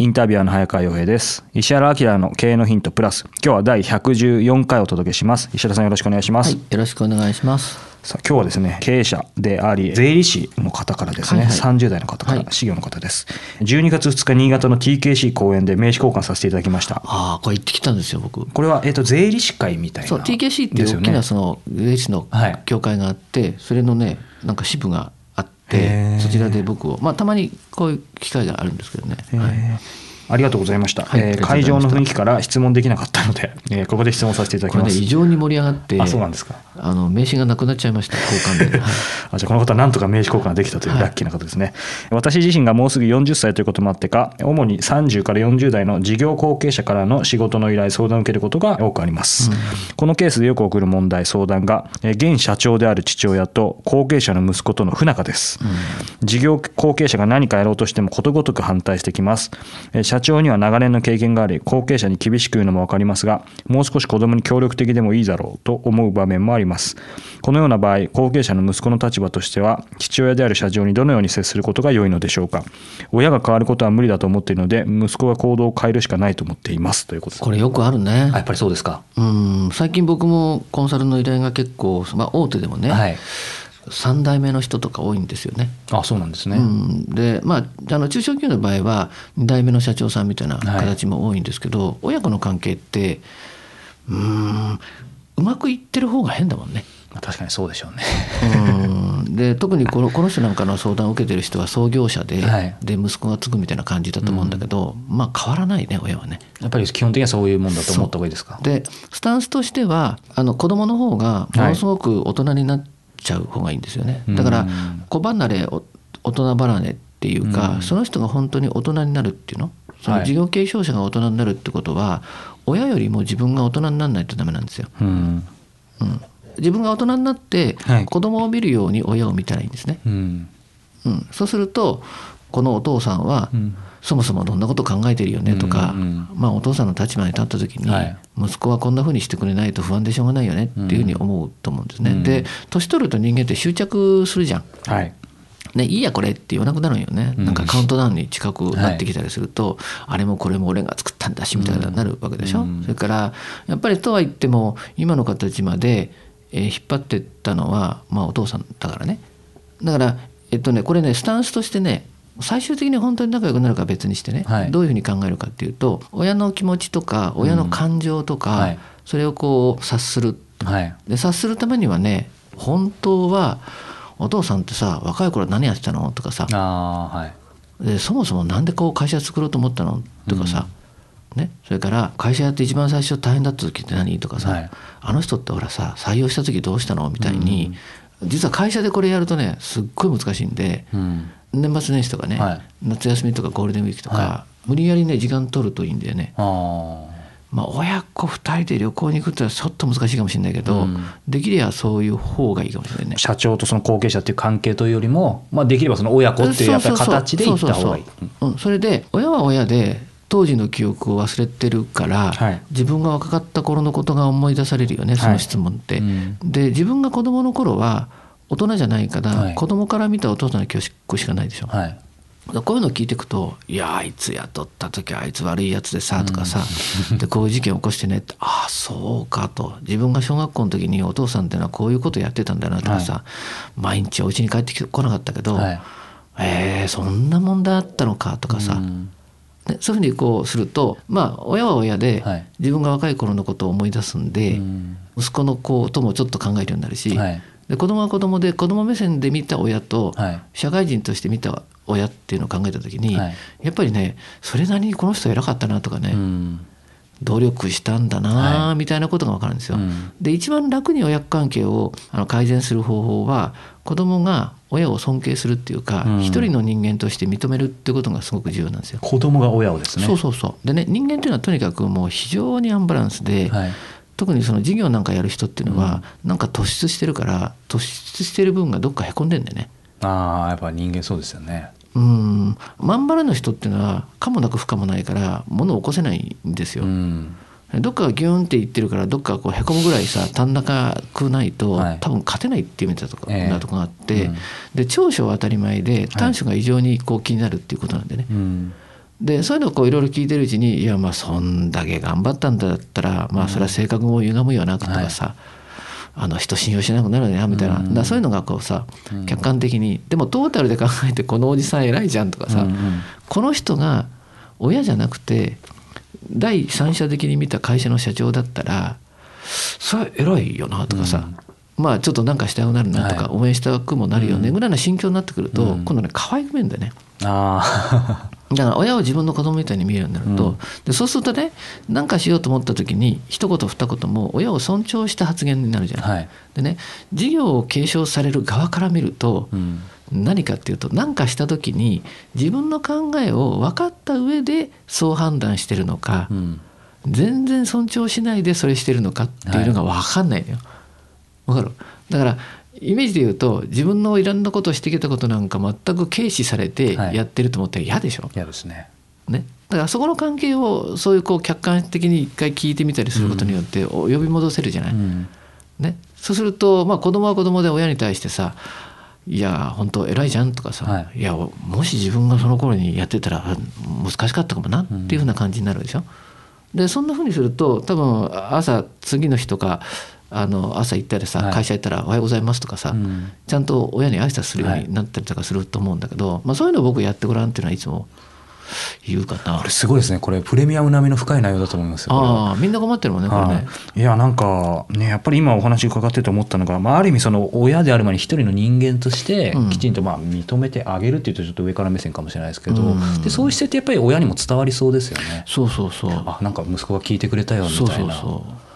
インタビュアーの早川洋平です。石原明の経営のヒントプラス。今日は第114回お届けします。石原さんよろしくお願いします、はい、よろしくお願いします。さあ今日はですね経営者であり税理士。の方からですね、はいはい。30代の方から、はい。事業の方です。12月2日新潟の TKC 公演で名刺交換させていただきました。ああこれ行ってきたんですよ僕。これは、えー、と税理士会みたいな。そう TKC っていう大きなその税理士のはい。協会があって、それのねなんか支部があってそちらで僕をまあたまにこういう機会があるんですけどね、はい。えーありがとうございました、えーはいありがとうございました。会場の雰囲気から質問できなかったので、えーここで質問させていただきます。ね異常に盛り上がってあそうなんですか。あの名刺がなくなっちゃいました交換で、はい。あじゃあこの方はなんとか名刺交換ができたというはいラッキーな方ですね、私自身がもうすぐ40歳ということもあってか主に30から40代の事業後継者からの仕事の依頼相談を受けることが多くあります、このケースでよく起こる問題相談がえー現社長である父親と後継者の息子との不仲です、事業後継者が何かやろうとしてもことごとく反対してきます。えー社長には長年の経験があり後継者に厳しく言うのも分かりますがもう少し子供に協力的でもいいだろうと思う場面もあります。このような場合後継者の息子の立場としては父親である社長にどのように接することが良いのでしょうか。親が変わることは無理だと思っているので息子が行動を変えるしかないと思っています。ということです。これよくあるね。あやっぱりそうですか。うん。最近僕もコンサルの依頼が結構、まあ、大手でもね、はい3代目の人とか多いんですよね。あそうなんですね、うん、でまああの中小企業の場合は2代目の社長さんみたいな形も多いんですけど、親子の関係ってうーんうまくいってる方が変だもんね。まあ確かにそうでしょうね。うん。で特にこのこの人なんかの相談を受けてる人は創業者で,、はい。で息子が継ぐみたいな感じだと思うんだけど、まあ変わらないね親はね。やっぱり基本的にはそういうもんだと思った方がいいですか？でスタンスとしてはあの子供の方がものすごく大人になっちゃう方がいいんですよね、はいだからうん。子離れお大人離れっていうか、うん。その人が本当に大人になるっていうの？そはい。の事業継承者が大人になるってことは、親よりも自分が大人にならないとダメなんですよ、うん。うん、自分が大人になってはい。子供を見るように親を見たらいいんですね、うん。うん、そうするとこのお父さんは、うんそもそもどんなこと考えてるよね？とか、うんうんまあ、お父さんの立場に立った時に、はい。息子はこんな風にしてくれないと不安でしょうがないよね？っていうふうに思うと思うんですね。うん。で年取ると人間って執着するじゃん。はい。ね、いいやこれって言わなくなるんよね、うん。なんかカウントダウンに近くなってきたりすると、あれもこれも俺が作ったんだしみたいになるわけでしょ、うん。それからやっぱりとは言っても今の形まで、えー引っ張ってったのは、まあ、お父さんだからね。だからえっとねこれねスタンスとしてね最終的に本当に仲良くなるかは別にしてね、はい。どういうふうに考えるかっていうと親の気持ちとか親の感情とか、はい。それをこう察するはい。で察するためにはね本当はお父さんってさ若い頃何やってたのとかさ。でそもそもなんでこう会社作ろうと思ったのとかさ、ね、それから会社やって一番最初大変だった時って何とかさ、はい。あの人ってほらさ採用した時どうしたのみたいに、実は会社でこれやるとねすっごい難しいんでうん年末年始とかね、はい。夏休みとかゴールデンウィークとか、は無理やりね時間取るといいんだよね。あまあ、親子2人で旅行に行くってのはちょっと難しいかもしれないけど、うん。できればそういう方がいいかもしれないね。あ。社長とその後継者っていう関係というよりも、まあ、できればその親子っていうやっぱり形でいった方がいい。それで親は親で当時の記憶を忘れてるから、はい。自分が若かった頃のことが思い出されるよねその質問って。うん。で自分が子供の頃は大人じゃないから、はい。子供から見たお父さんの記憶しかないでしょ。はい。こういうの聞いていくと「いやあいつ雇った時あいつ悪いやつでさ」とかさ、でこういう事件起こしてねって「ああそうか」と。自分が小学校の時にお父さんっていうのはこういうことやってたんだなとかさ、毎日お家に帰ってきてこなかったけど、はい。えーそんな問題あったのかとかさ、うん。ね、そういうふうにこうするとまあ親は親ではい。自分が若い頃のことを思い出すんで、うん。息子のこともちょっと考えるようになるし、はいで子供は子供で子供目線で見た親と、はい。社会人として見た親っていうのを考えた時に、はい。やっぱりねそれなりにこの人偉かったなとかね、うん。努力したんだなはみたいなことが分かるんですよ。うん。で一番楽に親子関係をあの改善する方法は子供が親を尊敬するっていうか、うん。一人の人間として認めるっていうことがすごく重要なんですよ。子供が親をですね。そうそうそう。でね人間っていうのはとにかくもう非常にアンバランスで、はい特にその事業なんかやる人っていうのは、なんか突出してるから突出してる分がどっかへこんでんだよね。ああやっぱ人間そうですよね。うん。まんばらの人っていうのは可もなく不可もないから物を起こせないんですよ。うん。どっかがギューンっていってるからどっかこうへこむぐらいさ足んなくないと、はい。多分勝てないっていう意味だとか、ええ。なとこがあって、うん。で長所は当たり前で短所が異常にこう気になるっていうことなんでね。うんでそういうのをこういろいろ聞いてるうちにいやまあそんだけ頑張ったんだったらまあそれは性格も歪むよなとかさ、あの人信用しなくなるよなみたいな、うん。そういうのがこうさうん。客観的にでもトータルで考えてこのおじさん偉いじゃんとかさ、うんうん。この人が親じゃなくて第三者的に見た会社の社長だったらそれは偉いよなとかさ、まあちょっとなんかしたくなるなとか、はい。応援したくもなるよねぐらいな心境になってくると、うん。今度ね可愛く見えるんだよね。あだから親を自分の子供みたいに見えるようになると、うん。でそうするとね何かしようと思った時に一言二言も親を尊重した発言になるじゃない。あはい。でね事業を継承される側から見ると、うん。何かっていうと何かした時に自分の考えを分かった上でそう判断してるのか、うん。全然尊重しないでそれしてるのかっていうのが分かんないのよ。わかる？だからイメージで言うと自分のいろんなことをしてきたことなんか全く軽視されてはい。やってると思ったら嫌でしょ、嫌ですね。ね、だからそこの関係をそういうこう客観的に一回聞いてみたりすることによってお呼び戻せるじゃない？うん。ね、そうすると、まあ、子供は子供で親に対してさ「いや本当偉いじゃん」とかさ「、はい。やもし自分がその頃にやってたらうん難しかったかもな」っていうふうな感じになるでしょ？でそんなふうにすると多分朝次の日とかあの朝行ったりさ、はい会社行ったら「おはようございます」とかさ、うんちゃんと親に挨拶するようになったりとかすると思うんだけど、まあ、そういうのを僕やってごらんっていうのはいつも言うかなこれ。すごいですねこれプレミアム並みの深い内容だと思いますよああみんな困ってるもんねこれね。はい、いやなんかねやっぱり今お話伺ってて思ったのが、まあ、ある意味その親である前に一人の人間としてうんきちんとまあ認めてあげるっていうとちょっと上から目線かもしれないですけど、うんでそういう姿勢ってやっぱり親にも伝わりそうですよね。そうそうそう。あなんか息子が聞いてくれたよみそうたいな。そうそう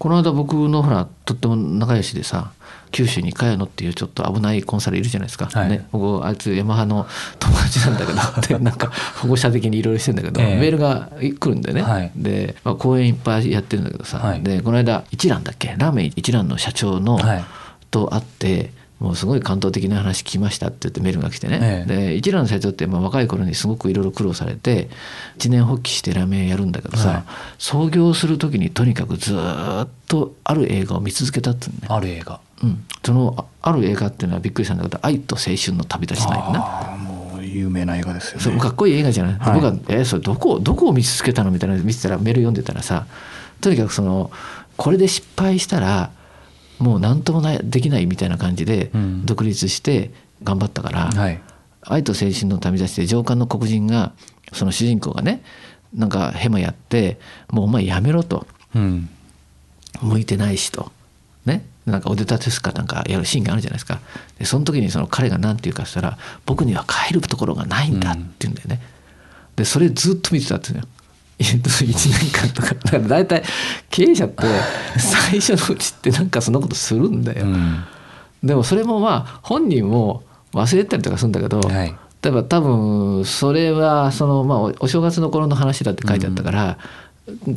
この間僕のほらとっても仲良しでさ九州に茅野っていうちょっと危ないコンサルいるじゃないですか、はい。ね、僕あいつヤマハの友達なんだけどで なんか保護者的にいろいろしてんだけど、ええ。メールが来るんでね、はい。で、まあ、講演いっぱいやってるんだけどさ、はい。でこの間一蘭だっけ？ラーメン一蘭の社長の、はい。と会ってもうすごい感動的な話聞きましたって言ってメールが来てね、ええで一蘭の社長ってまあ若い頃にすごくいろいろ苦労されて一年発起してラーメンやるんだけどさ、はい創業する時にとにかくずーっとある映画を見続けたっていうね、ある映画。うん、そのあある映画っていうのはびっくりしたんだけど「愛と青春の旅立ち」ないな。ああもう有名な映画ですよね。そうかっこいい映画じゃない、はい僕は「えそれどこどこを見続けたの?」みたいなの見てたらメール読んでたらさとにかくそのこれで失敗したらもう何ともないできないみたいな感じでうん独立して頑張ったから「はい。愛と青春の旅立ち」で上官の黒人がその主人公がねなんかヘマやって「もうお前やめろ」とうん。「向いてないし」と。ね、なんかお出たてすかなんかやるシーンがあるじゃないですかでその時にその彼が何て言うかしたら「僕には帰るところがないんだ」って言うんだよね。でそれずっと見てたって言うんだよ。1年間とかだから大体経営者って 最初のうちってなんかそんなことするんだよ。うん。でもそれもまあ本人も忘れたりとかするんだけど、はい例えば多分それはそのまあおお正月の頃の話だって書いてあったから、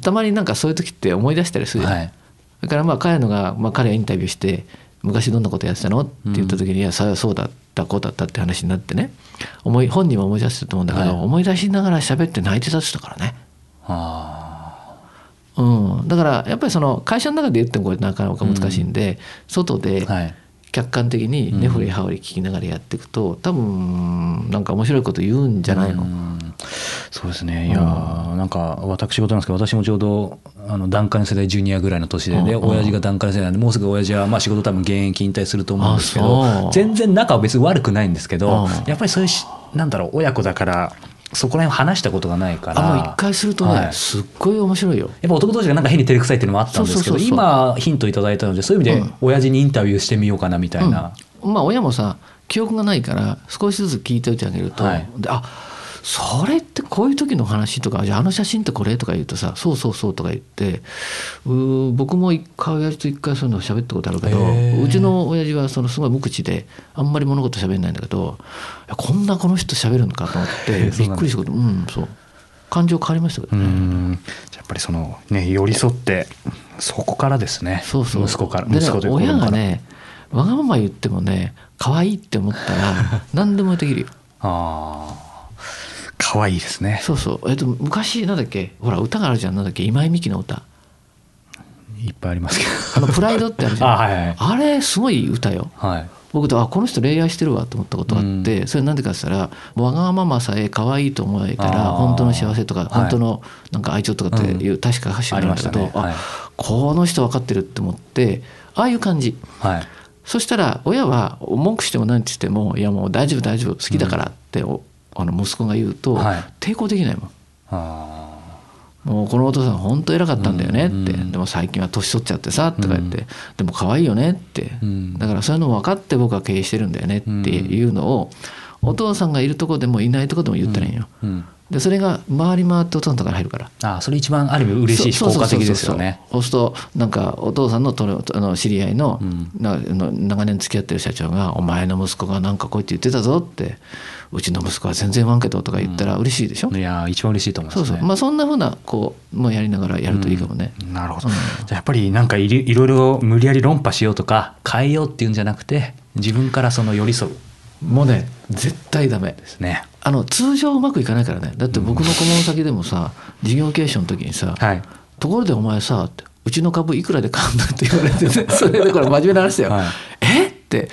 たまになんかそういう時って思い出したりするはいだからまあ彼のが、まあ、彼がインタビューして「昔どんなことやってたの?」って言った時に「いやそれはそうだったこうだった」って話になってね思い本人も思い出してると思うんだけど、はい思い出しながら喋って泣いてたってたからね。あ。うん、だからやっぱりその会社の中で言ってもこれなかなか難しいんで、外であ。はい。客観的に根掘り葉掘り聞きながらやっていくと多分なんか面白いこと言うんじゃないの、うん。そうですね。いやーなんか私事なんですけど私もちょうどあの団塊の世代ジュニアぐらいの年ででうん。うん。親父が団塊の世代なんでもうすぐ親父はまあ仕事多分現役引退すると思うんですけど全然仲は別に悪くないんですけどうん。やっぱりそういうしなんだろう親子だからそこら辺話したことがないから。あもう一回するとね、はい。すっごい面白いよ。やっぱ男同士がなんか変に照れくさいっていうのもあったんですけどそうそうそうそう。今ヒントいただいたのでそういう意味で親父にインタビューしてみようかなみたいな、まあ親もさ記憶がないから少しずつ聞いておいてあげると、はい。であそれってこういう時の話とかじゃああの写真ってこれとか言うとさそうそうそうとか言ってうー僕も一回親父と一回そういうの喋ったことあるけどうちの親父はそのすごい無口であんまり物事喋んないんだけどこんなこの人喋るのかと思ってびっくりしたことうんそう。感情変わりましたけどうね。やっぱりそのね寄り添ってそこからですね。そうそう。息子から息子という子親がねわがまま言ってもね可愛いって思ったら 何でもできるよ。ああ可愛いですね。そうそう。えっと、昔、なんだっけ、ほら、歌があるじゃん、なんだっけ、今井美樹の歌。いっぱいありますけあの、プライドってあるじゃん。あはいはい。あれ、すごい歌よ。どはい。僕と、あ、この人恋愛してるわと思ったことがあって、それなんでかって言ったら、わがままさえ可愛いと思えたら、本当の幸せとか、はい。本当のなんか愛情とかっていう、確か歌詞があるんだけど、ね。はい。あ、この人分かってるって思って、ああいう感じ。はい。そしたら、親は文句しても何て言っても、いやもう大丈夫大丈夫、好きだからって、おあの息子が言うと、はい。抵抗できないもん。あもうこのお父さん本当偉かったんだよねって、うんでも最近は年取っちゃってさとか言って、でも可愛いよねって、うん。だからそういうの分かって僕は経営してるんだよねっていうのを、お父さんがいるとこでもいないとこでも言ったらいいよ、でそれが回り回ってお父さんとかに入るから。あーそれ一番ある意味嬉しいしそう効果的ですよね。そうするとなんかお父さんのとあの知り合いの,、ん。なの長年付き合ってる社長が「お前の息子がなんかこうやって言ってたぞ」って「うちの息子は全然言わんけど」とか言ったら嬉しいでしょ、いやー一番嬉しいと思いますね。そうそう。まあそんなふうなこうもうやりながらやるといいかもね、なるほど、じゃあやっぱりなんかいろいろいろ無理やり論破しようとか変えようっていうんじゃなくて自分からその寄り添う。もうね絶対ダメです。ね。あの通常うまくいかないからね。だって僕の顧問先でもさ事業継承の時にさ、はいところでお前さうちの株いくらで買うんだ？って言われてね。それでこれ真面目な話だよ、はい。え？って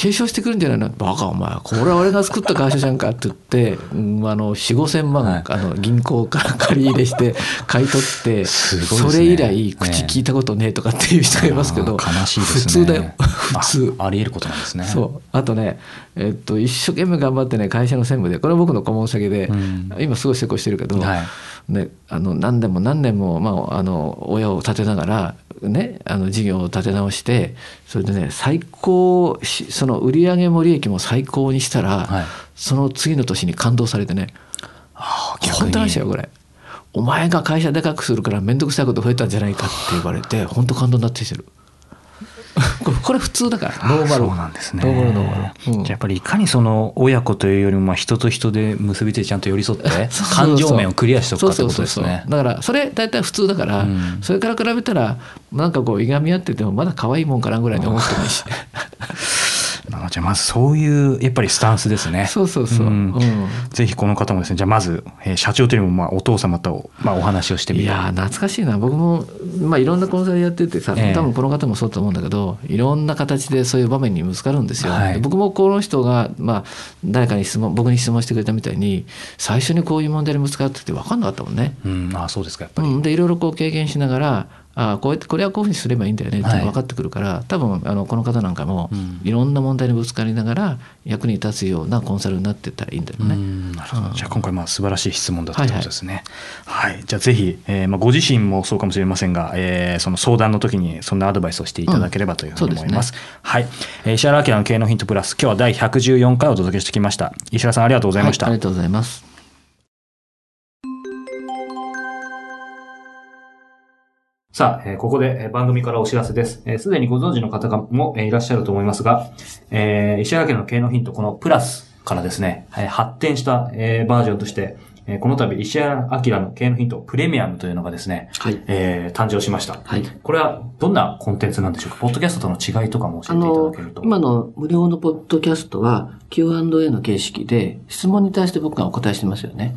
継承してくるんじゃないの？バカお前。これは俺が作った会社じゃんかって言って、うん、あの4 5千万、はい。あの銀行から借り入れして買い取って、ね。それ以来口聞いたことねえとかっていう人がいますけど、あー悲しいですね。普通だよ。普通。ああり得ることなんですね。そう。あとね、えっと、一生懸命頑張ってね会社の専務でこれは僕の顧問先で、うん。今すごい成功してるけど、はい。ね、あの何年も何年も、まあ、あの親を立てながら、ね、あの事業を立て直してそれでね最高しその売上も利益も最高にしたら、はい。その次の年に感動されてね本当なんですよこれ。お前が会社でかくするから面倒くさいこと増えたんじゃないかって言われて本当感動になってきてる これ普通だから。ノーマル。そうなんですね。ノーマルノーマル、うんじゃあやっぱりいかにその親子というよりもまあ人と人で結びついてちゃんと寄り添って 感情面をクリアしておくかってことですね。だからそれ大体普通だから、うん。それから比べたらなんかこういがみ合っててもまだ可愛いもんかなぐらいに思ってないし。あじゃあまずそういうやっぱりスタンスですね。そうそうそう、ん。うん。ぜひこの方もですねじゃあまず、えー社長というよりもまあお父様とまあお話をしてみる。いやー懐かしいな。僕も、まあ、いろんなコンサルやっててさ、ええ。多分この方もそうだと思うんだけどいろんな形でそういう場面にぶつかるんですよ、はい。で僕もこの人が、まあ、誰かに質問僕に質問してくれたみたいに最初にこういう問題にぶつかってて分かんなかったもんね。うん。あそうですかやっぱり、うん、でいろいろこう経験しながらあこうやってこれはこういうふうにすればいいんだよねって分かってくるから、多分あのこの方なんかもうんいろんな問題にぶつかりながら役に立つようなコンサルになってったらいいんだよね。うんなるほどじゃあ今回まあ素晴らしい質問だったということですね。はい、じゃあぜひ、えーまあ、ご自身もそうかもしれませんが、えーその相談の時にそんなアドバイスをしていただければというふうに思います。はい、えー石原明の経営のヒントプラス今日は第114回お届けしてきました。石原さんありがとうございました。はい、ありがとうございます。さあ、えーここでえー番組からお知らせです。えーすでにご存知の方がもえーいらっしゃると思いますが、えー石原家の経営のヒント、このプラスからですね、えー発展した、えーバージョンとして、えーこの度石原明の経営のヒントプレミアムというのがですね、はいえー誕生しました。はいこれはどんなコンテンツなんでしょうか？ポッドキャストとの違いとかも教あえていただのけると。今の無料のポッドキャストは Q&A の形式で質問に対して僕がお答えしてますよね。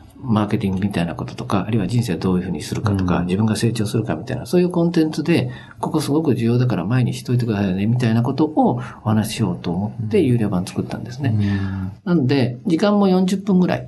マーケティングみたいなこととか、あるいは人生どういうふうにするかとか、自分が成長するかみたいな、そういうコンテンツで、ここすごく重要だから前にしといてくださいね、みたいなことをお話ししようと思って有料版作ったんですね。なんで、時間も40分ぐらい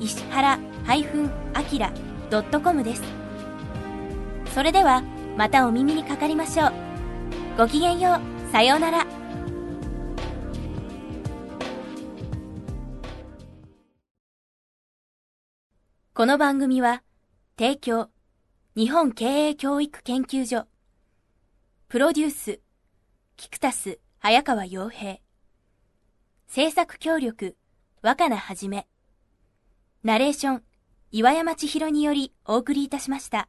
石原 -akira.com です。それでは、またお耳にかかりましょう。ごきげんよう。さようなら。この番組は、提供、日本経営教育研究所、プロデュース、キクタス、早川洋平、制作協力、若菜はじめ、ナレーション、岩山千尋によりお送りいたしました。